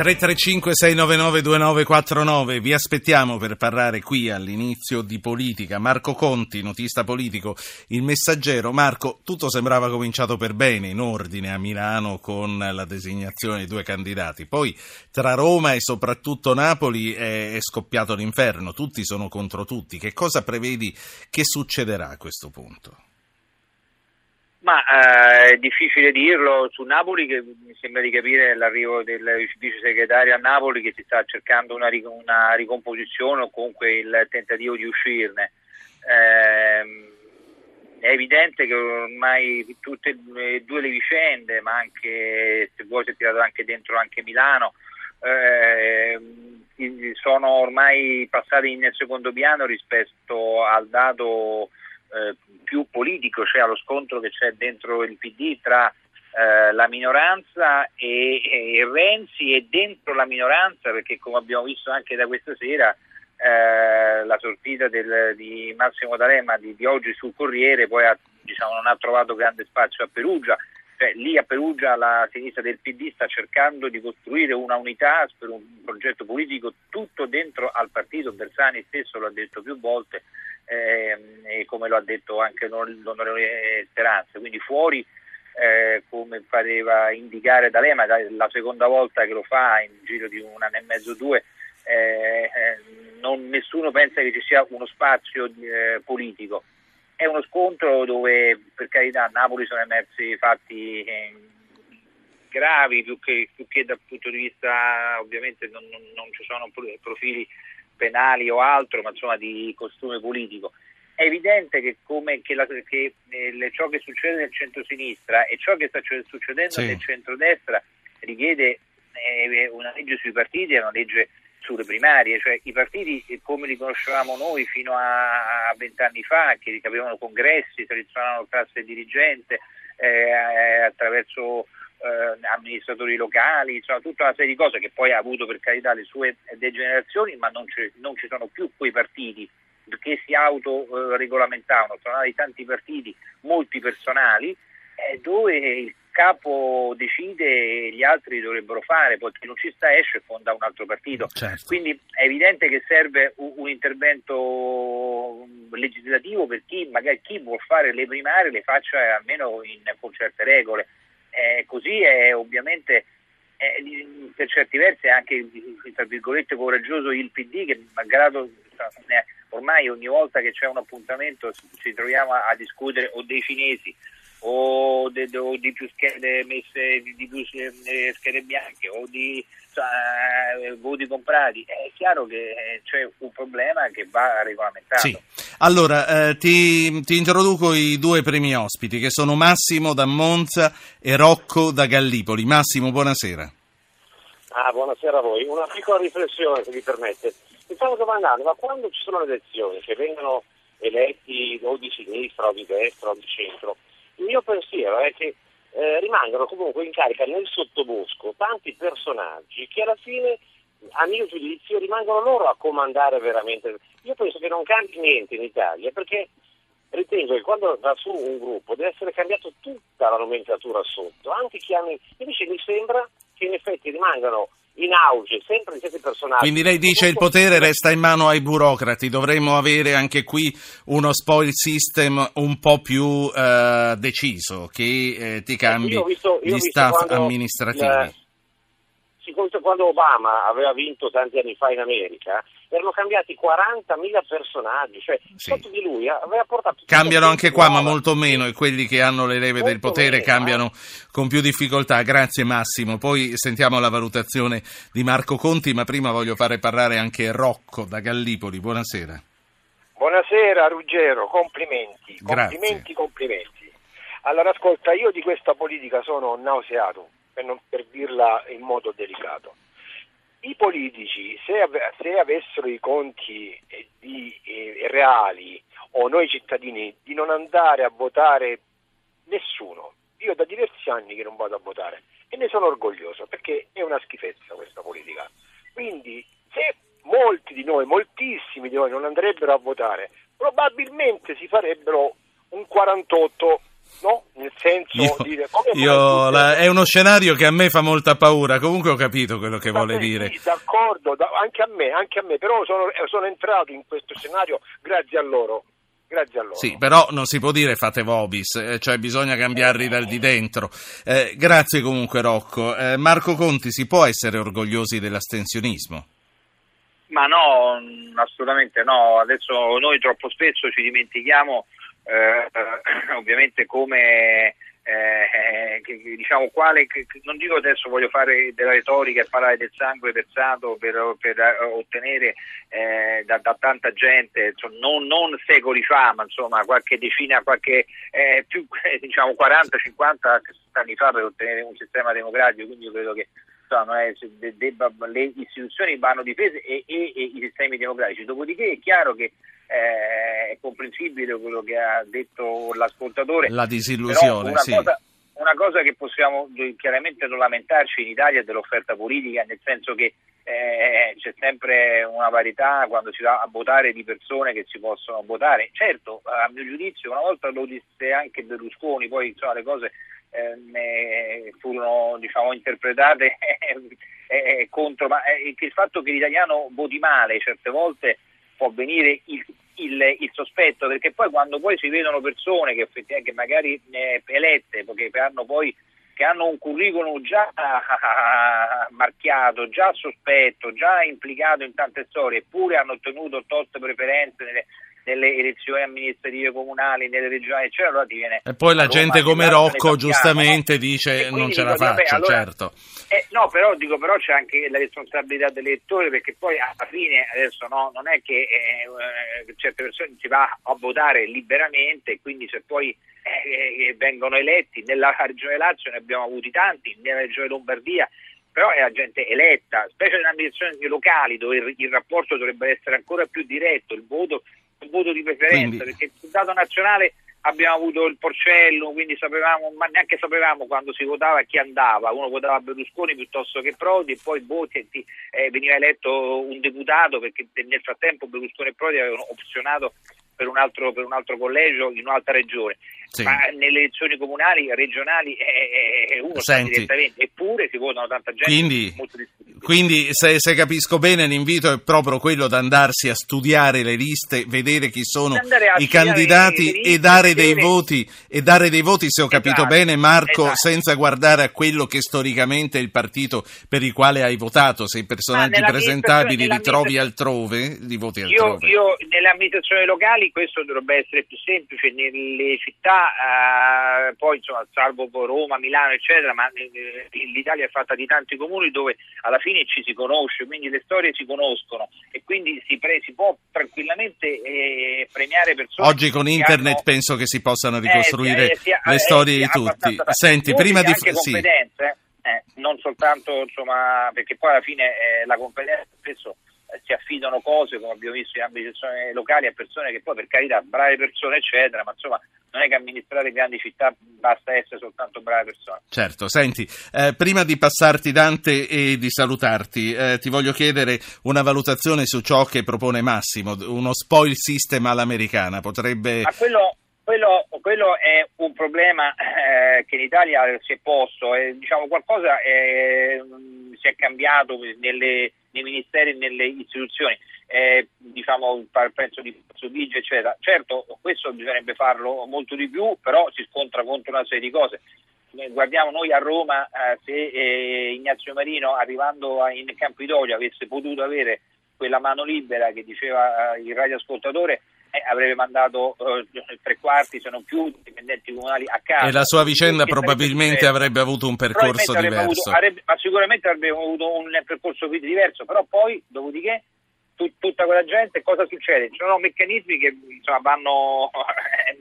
335 699 2949 vi aspettiamo per parlare qui all'inizio di politica. Marco Conti, notista politico, il messaggero. Marco, tutto sembrava cominciato per bene in ordine a Milano con la designazione di due candidati. Poi tra Roma e soprattutto Napoli è scoppiato l'inferno, tutti sono contro tutti. Che cosa prevedi che succederà a questo punto? Ma eh, è difficile dirlo su Napoli che mi sembra di capire l'arrivo del vice segretario a Napoli che si sta cercando una, una ricomposizione o comunque il tentativo di uscirne. Eh, è evidente che ormai tutte e due le vicende, ma anche se vuoi si è tirato anche dentro anche Milano, eh, sono ormai passati in secondo piano rispetto al dato eh, più politico, cioè allo scontro che c'è dentro il PD tra eh, la minoranza e, e, Renzi e dentro la minoranza, perché come abbiamo visto anche da questa sera, eh, la sortita del, di Massimo D'Alema di, di, oggi sul Corriere poi ha, diciamo, non ha trovato grande spazio a Perugia. Cioè, lì a Perugia la sinistra del PD sta cercando di costruire una unità per un progetto politico tutto dentro al partito, Bersani stesso lo ha detto più volte, eh, come lo ha detto anche l'onorevole Speranza, quindi fuori eh, come pareva indicare D'Alema, la seconda volta che lo fa in giro di un anno e mezzo, due, eh, eh non, nessuno pensa che ci sia uno spazio eh, politico. È uno scontro dove per carità a Napoli sono emersi fatti eh, gravi più che, più che, dal punto di vista ovviamente non, non, non ci sono profili penali o altro, ma insomma di costume politico. È evidente che, come, che, la, che eh, ciò che succede nel centro-sinistra e ciò che sta succedendo sì. nel centro-destra richiede eh, una legge sui partiti e una legge sulle primarie, cioè i partiti come li conoscevamo noi fino a vent'anni fa, che avevano congressi, selezionavano classe dirigente eh, attraverso eh, amministratori locali, insomma tutta una serie di cose che poi ha avuto per carità le sue degenerazioni, ma non, non ci sono più quei partiti che si autoregolamentavano, sono nati tanti partiti, molti personali, eh, dove il capo decide e gli altri dovrebbero fare, poi chi non ci sta esce e fonda un altro partito. Certo. Quindi è evidente che serve un, un, intervento legislativo per chi magari chi vuol fare le primarie le faccia almeno in, con certe regole. Eh, così è ovviamente eh, per certi versi è anche tra virgolette coraggioso il PD che malgrado ormai ogni volta che c'è un appuntamento ci troviamo a, a discutere o dei cinesi o, de, de, o di più schede messe di, di più eh, schede bianche o di cioè, voti comprati. È chiaro che c'è un problema che va regolamentato. Sì. allora eh, ti, ti, introduco i due primi ospiti che sono Massimo da Monza e Rocco da Gallipoli. Massimo buonasera. Ah, buonasera a voi. Una piccola riflessione se mi permette. Mi stavo domandando ma quando ci sono le elezioni che vengono eletti o di sinistra o di destra o di centro il mio pensiero è che eh, rimangono comunque in carica nel sottobosco tanti personaggi che alla fine, a mio giudizio, rimangono loro a comandare veramente. Io penso che non cambi niente in Italia perché ritengo che quando va su un gruppo deve essere cambiato tutta la nomenclatura sotto, anche chi hanno... Invece mi sembra che in effetti rimangano in auge sempre gli stessi personaggi. Quindi lei dice il potere resta in mano ai burocrati, dovremmo avere anche qui uno spoil system un po' più eh, deciso che eh, ti cambi io ho visto, io gli staff amministrativi. Il, conto quando Obama aveva vinto tanti anni fa in America, erano cambiati 40.000 personaggi, cioè sì. sotto di lui aveva portato... Cambiano anche qua, ma molto meno, e quelli che hanno le leve molto del potere meno, cambiano eh. con più difficoltà. Grazie Massimo. Poi sentiamo la valutazione di Marco Conti, ma prima voglio fare parlare anche Rocco da Gallipoli. Buonasera. Buonasera Ruggero, complimenti, complimenti, Grazie. complimenti. Allora ascolta, io di questa politica sono nauseato per, non, per dirla in modo delicato. I politici, se, ave, se avessero i conti eh, di, eh, reali o noi cittadini di non andare a votare nessuno, io da diversi anni che non vado a votare e ne sono orgoglioso perché è una schifezza questa politica. Quindi se molti di noi, moltissimi di noi non andrebbero a votare, probabilmente si farebbero un 48 No, nel senso io, di io la, è uno scenario che a me fa molta paura. Comunque ho capito quello che vuole Vabbè, dire. Sì, d'accordo, da, anche a me, anche a me, però sono, sono entrato in questo scenario grazie a loro. Grazie a loro. Sì, però non si può dire fate vobis, eh, cioè bisogna cambiarli dal di dentro. Eh, grazie comunque Rocco. Eh, Marco Conti, si può essere orgogliosi dell'astensionismo? Ma no, assolutamente no. Adesso noi troppo spesso ci dimentichiamo eh, ovviamente come eh, diciamo quale non dico adesso voglio fare della retorica e parlare del sangue versato per, per uh, ottenere eh, da, da, tanta gente insomma, non, non, secoli fa ma insomma qualche decina qualche eh, più diciamo 40 50 anni fa per ottenere un sistema democratico. Quindi io credo che insomma, debba, le istituzioni vanno difese e, e, e, i sistemi democratici dopodiché è chiaro che eh, è comprensibile quello che ha detto l'ascoltatore. La disillusione, una sì. Cosa, una cosa che possiamo chiaramente non lamentarci in Italia è dell'offerta politica, nel senso che eh, c'è sempre una varietà quando si va a votare di persone che si possono votare. Certo, a mio giudizio, una volta lo disse anche Berlusconi, poi insomma, le cose eh, furono diciamo, interpretate eh, contro, ma eh, il fatto che l'italiano voti male certe volte può venire il, il, il, sospetto, perché poi quando poi si vedono persone che, che magari eh, elette, che hanno poi che hanno un curriculum già marchiato, già sospetto, già implicato in tante storie, eppure hanno ottenuto tot preferenze nelle, nelle elezioni amministrative comunali, nelle regionali, eccetera, allora ti viene E poi la gente come Rocco giustamente dice non ce la faccio, vabbè, allora, certo. Eh, no, però dico, però c'è anche la responsabilità dell'elettore perché poi alla fine adesso no, non è che eh, certe persone si va a votare liberamente e quindi se poi eh, eh vengono eletti nella regione Lazio ne abbiamo avuti tanti, nella regione Lombardia però è la gente eletta, specie nelle amministrazioni locali dove il rapporto dovrebbe essere ancora più diretto, il voto il voto di preferenza, quindi... perché sul dato nazionale abbiamo avuto il porcello, quindi sapevamo, ma neanche sapevamo quando si votava chi andava, uno votava Berlusconi piuttosto che Prodi e poi voti, eh, veniva eletto un deputato perché nel frattempo Berlusconi e Prodi avevano opzionato per un altro, per un altro collegio in un'altra regione. Sì. Ma nelle elezioni comunali, regionali, eh, uno Senti, direttamente, eppure si votano tanta gente. Quindi, quindi se, se, capisco bene, l'invito è proprio quello di andarsi a studiare le liste, vedere chi sono i candidati liste, e, dare dei voti, e dare dei voti, se ho capito esatto, bene, Marco, esatto. senza guardare a quello che storicamente è il partito per il quale hai votato. Se i personaggi presentabili li trovi altrove, li voti altrove. Io, io nelle amministrazioni locali questo dovrebbe essere più semplice, nelle città, eh, poi insomma, salvo Roma, Milano, eccetera, ma eh, l'Italia è fatta di tanti comuni dove alla fine ci si conosce, quindi le storie si conoscono e quindi si, pre- si può tranquillamente eh, premiare persone. Oggi con internet hanno... penso che si possano eh, ricostruire eh, sia, le storie di tutti. Senti, prima di... competenze, sì. non soltanto insomma, perché poi alla fine la competenza spesso si affidano cose, come abbiamo visto in amministrazioni locali, a persone che poi per carità, brave persone eccetera, ma insomma non è che amministrare grandi città basta essere soltanto brave persone. Certo, senti, eh, prima di passarti Dante e di salutarti, eh, ti voglio chiedere una valutazione su ciò che propone Massimo, uno spoil system all'americana, potrebbe... Ma quello, quello, quello è un problema eh, che in Italia si è posto, diciamo qualcosa si è cambiato nelle nei ministeri e nelle istituzioni, eh, diciamo, penso di Sudigi, eccetera. Certo, questo bisognerebbe farlo molto di più, però si scontra contro una serie di cose. Guardiamo noi a Roma eh, se eh, Ignazio Marino arrivando in Campidoglio avesse potuto avere quella mano libera che diceva eh, il radioascoltatore eh, avrebbe mandato eh, tre quarti, se non più, dipendenti comunali a casa. E la sua vicenda probabilmente avrebbe avuto un percorso diverso. Avuto, avrebbe, ma sicuramente avrebbe avuto un percorso diverso, però poi, dopodiché, tu, tutta quella gente, cosa succede? Ci sono meccanismi che insomma, vanno...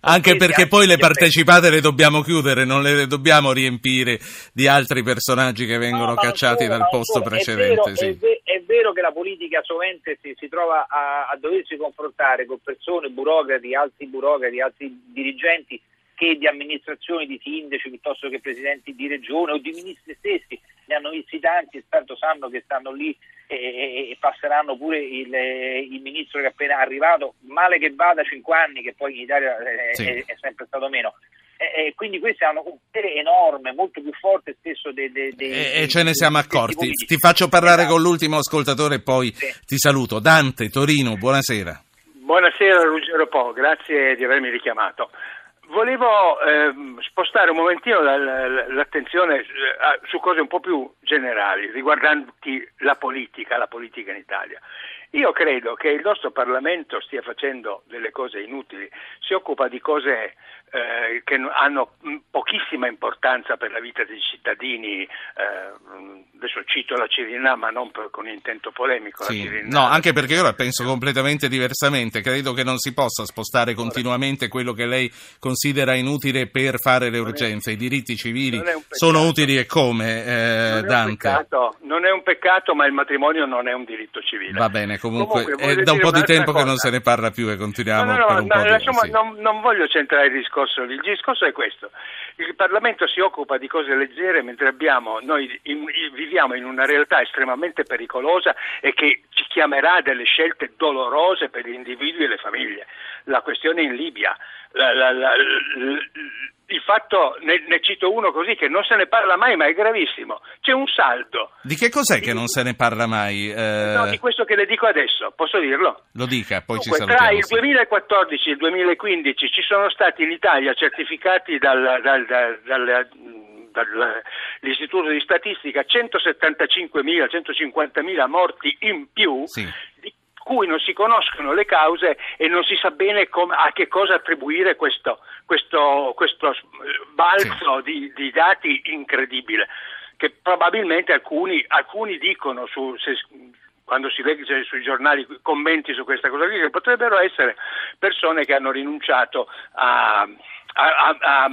Anche perché poi le partecipate le dobbiamo chiudere, non le dobbiamo riempire di altri personaggi che vengono no, cacciati solo, dal posto precedente. È vero, sì. è, ve- è vero, che la politica sovente si, si trova a, a, doversi confrontare con persone, burocrati, altri burocrati, altri dirigenti che di amministrazioni, di sindaci piuttosto che presidenti di regione o di ministri stessi ne hanno visti tanti, tanto sanno che stanno lì e, e passeranno pure il, il, ministro che è appena arrivato, male che vada 5 anni, che poi in Italia è, sì. è, è sempre stato meno. E, quindi questi hanno un potere enorme, molto più forte stesso dei... dei, dei e, e ce ne siamo accorti. Ti faccio parlare esatto. con l'ultimo ascoltatore e poi sì. ti saluto. Dante, Torino, buonasera. Buonasera Ruggero Po, grazie di avermi richiamato. Volevo eh, spostare un momentino l'attenzione eh, su cose un po' più generali riguardanti la politica, la politica in Italia. Io credo che il nostro Parlamento stia facendo delle cose inutili, si occupa di cose eh, che hanno pochissima importanza per la vita dei cittadini, eh, adesso cito la Cirinà ma non per, con intento polemico. Sì. No, anche perché io la penso completamente diversamente, credo che non si possa spostare continuamente quello che lei considera inutile per fare le urgenze, i diritti civili sono utili e come, eh, non Dante? Peccato, non è un peccato ma il matrimonio non è un diritto civile. Va bene, comunque, comunque è da un po' di tempo cosa. che non se ne parla più e continuiamo no, no, per un po' di... Sì. Non, non voglio centrare il discorso discorso, il discorso è questo. Il Parlamento si occupa di cose leggere mentre abbiamo, noi in, viviamo in una realtà estremamente pericolosa e che ci chiamerà delle scelte dolorose per gli individui e le famiglie. La questione in Libia, la, la, la, il fatto, ne, ne, cito uno così, che non se ne parla mai, ma è gravissimo. C'è un saldo. Di che cos'è che non se ne parla mai? Eh... No, di questo che le dico adesso, posso dirlo? Lo dica, poi Dunque, ci salutiamo. Tra il 2014 e il 2015 ci sono stati in Italia certificati dal, dal, dal, dall'Istituto di Statistica 175.000, 150.000 morti in più, sì. di cui non si conoscono le cause e non si sa bene com- a che cosa attribuire questo, questo, questo balzo sì. di, di, dati incredibile, che probabilmente alcuni, alcuni dicono su, se, quando si legge sui giornali commenti su questa cosa qui, che potrebbero essere persone che hanno rinunciato a a, a,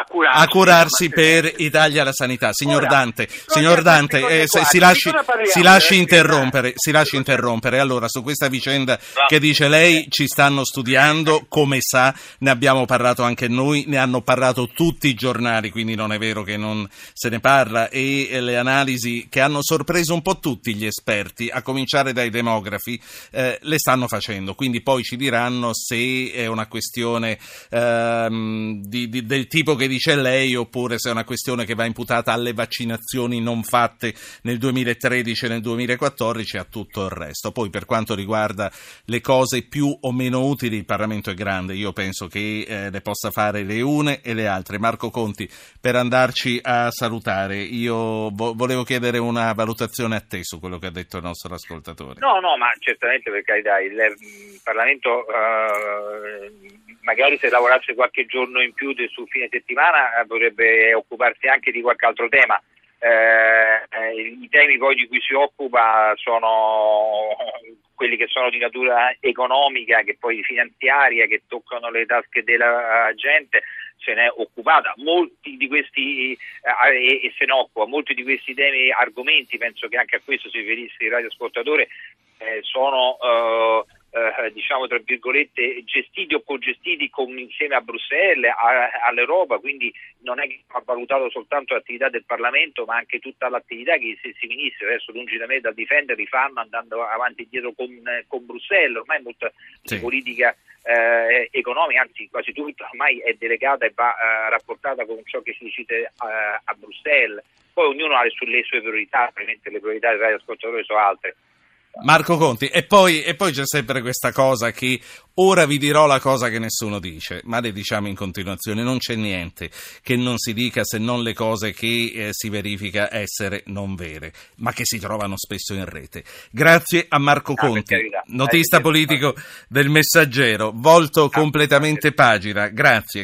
a, curarsi, a curarsi per i tagli alla sanità. Signor Ora, Dante, signor Dante eh, si, lasci, si, lasci, interrompere, si lasci interrompere. Allora, su questa vicenda che dice lei ci stanno studiando, come sa, ne abbiamo parlato anche noi, ne hanno parlato tutti i giornali, quindi non è vero che non se ne parla e le analisi che hanno sorpreso un po' tutti gli esperti, a cominciare dai demografi, eh, le stanno facendo. Quindi poi ci diranno se è una questione... Ehm, di, di, del tipo che dice lei oppure se è una questione che va imputata alle vaccinazioni non fatte nel 2013 e nel 2014 e a tutto il resto. Poi per quanto riguarda le cose più o meno utili il Parlamento è grande, io penso che eh, le possa fare le une e le altre. Marco Conti, per andarci a salutare, io vo- volevo chiedere una valutazione a te su quello che ha detto il nostro ascoltatore. No, no, ma certamente per carità il, Parlamento uh, magari se lavorasse qualche giorno in più sul fine settimana eh, potrebbe occuparsi anche di qualche altro tema. Eh, eh, I temi poi di cui si occupa sono quelli che sono di natura economica, che poi finanziaria, che toccano le tasche della gente, se ne è occupata. Molti di questi, eh, e, e, se ne occupa, molti di questi temi, argomenti, penso che anche a questo si riferisce il radioascoltatore, eh, sono eh, eh, diciamo tra virgolette gestiti o cogestiti con, insieme a Bruxelles, a, all'Europa, quindi non è che ha valutato soltanto l'attività del Parlamento ma anche tutta l'attività che i stessi ministri, adesso lungi da me da difendere, fanno andando avanti e dietro con, con Bruxelles, ormai molta sì. politica eh, economica, anzi quasi tutta ormai è delegata e va eh, rapportata con ciò che si decide eh, a Bruxelles, poi ognuno ha le sue, le sue priorità, ovviamente le priorità del radioascoltatore sono altre. Marco Conti, e poi, e poi, c'è sempre questa cosa che ora vi dirò la cosa che nessuno dice, ma le diciamo in continuazione, non c'è niente che non si dica se non le cose che eh, si verifica essere non vere, ma che si trovano spesso in rete. Grazie a Marco ah, Conti, notista politico del Messaggero, volto completamente pagina, grazie.